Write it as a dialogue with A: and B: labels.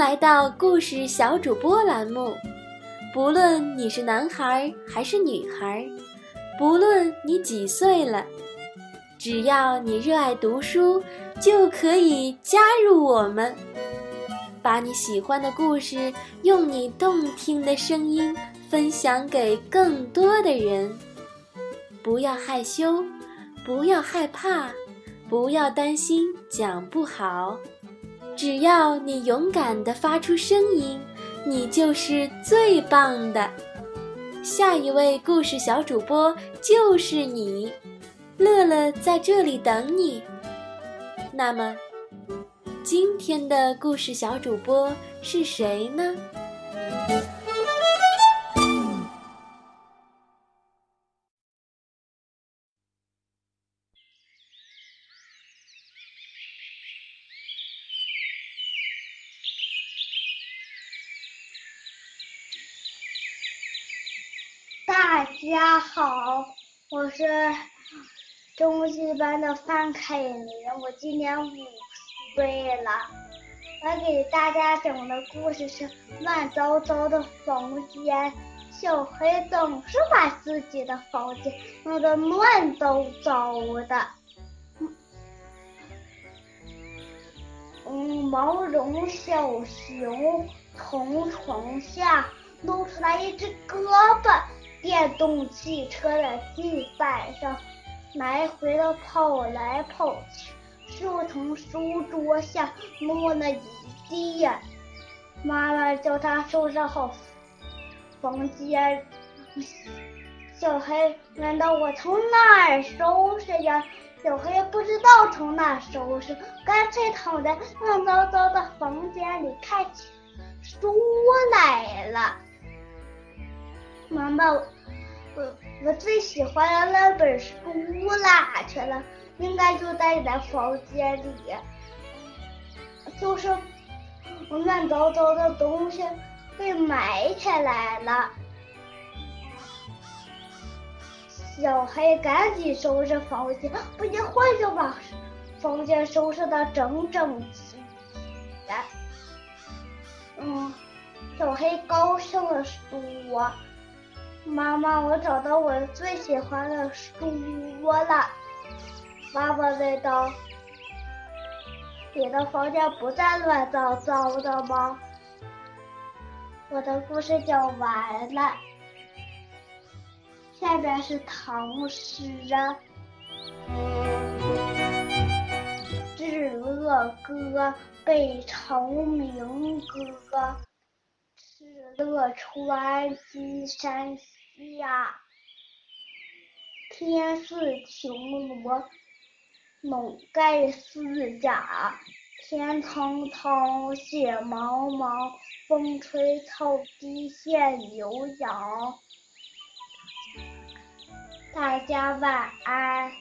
A: 来到故事小主播栏目。不论你是男孩还是女孩，不论你几岁了，只要你热爱读书，就可以加入我们。把你喜欢的故事用你动听的声音分享给更多的人。不要害羞，不要害怕，不要担心讲不好。只要你勇敢地发出声音，你就是最棒的。下一位故事小主播就是你，乐乐在这里等你。那么，今天的故事小主播是谁呢？
B: 家好，我是中级班的范凯琳，我今年五岁了。我给大家讲的故事是乱糟糟的房间。小黑总是把自己的房间弄得乱糟糟的。嗯，毛绒小熊从床下露出来一只胳膊。电动汽车的地板上来回的跑来跑去，书从书桌下摸了一地呀。妈妈叫他收拾好房间。小黑难道我从哪儿收拾呀？小黑不知道从哪收拾，干脆躺在乱糟糟的房间里看起书来了。妈妈，我我最喜欢的那本书哪去了？应该就在你的房间里，就是乱糟糟的东西被埋起来了。小黑赶紧收拾房间，不一会儿就把房间收拾的整整齐齐的。嗯，小黑高兴的说。妈妈，我找到我最喜欢的书了。爸爸问道：“你的房间不再乱糟糟的吗？”我的故事讲完了，下边是唐诗啊，《敕勒歌》北朝民歌。敕勒川，西山下，天似穹罗，笼盖四野。天苍苍，雪茫茫，风吹草低见牛羊。大家晚安。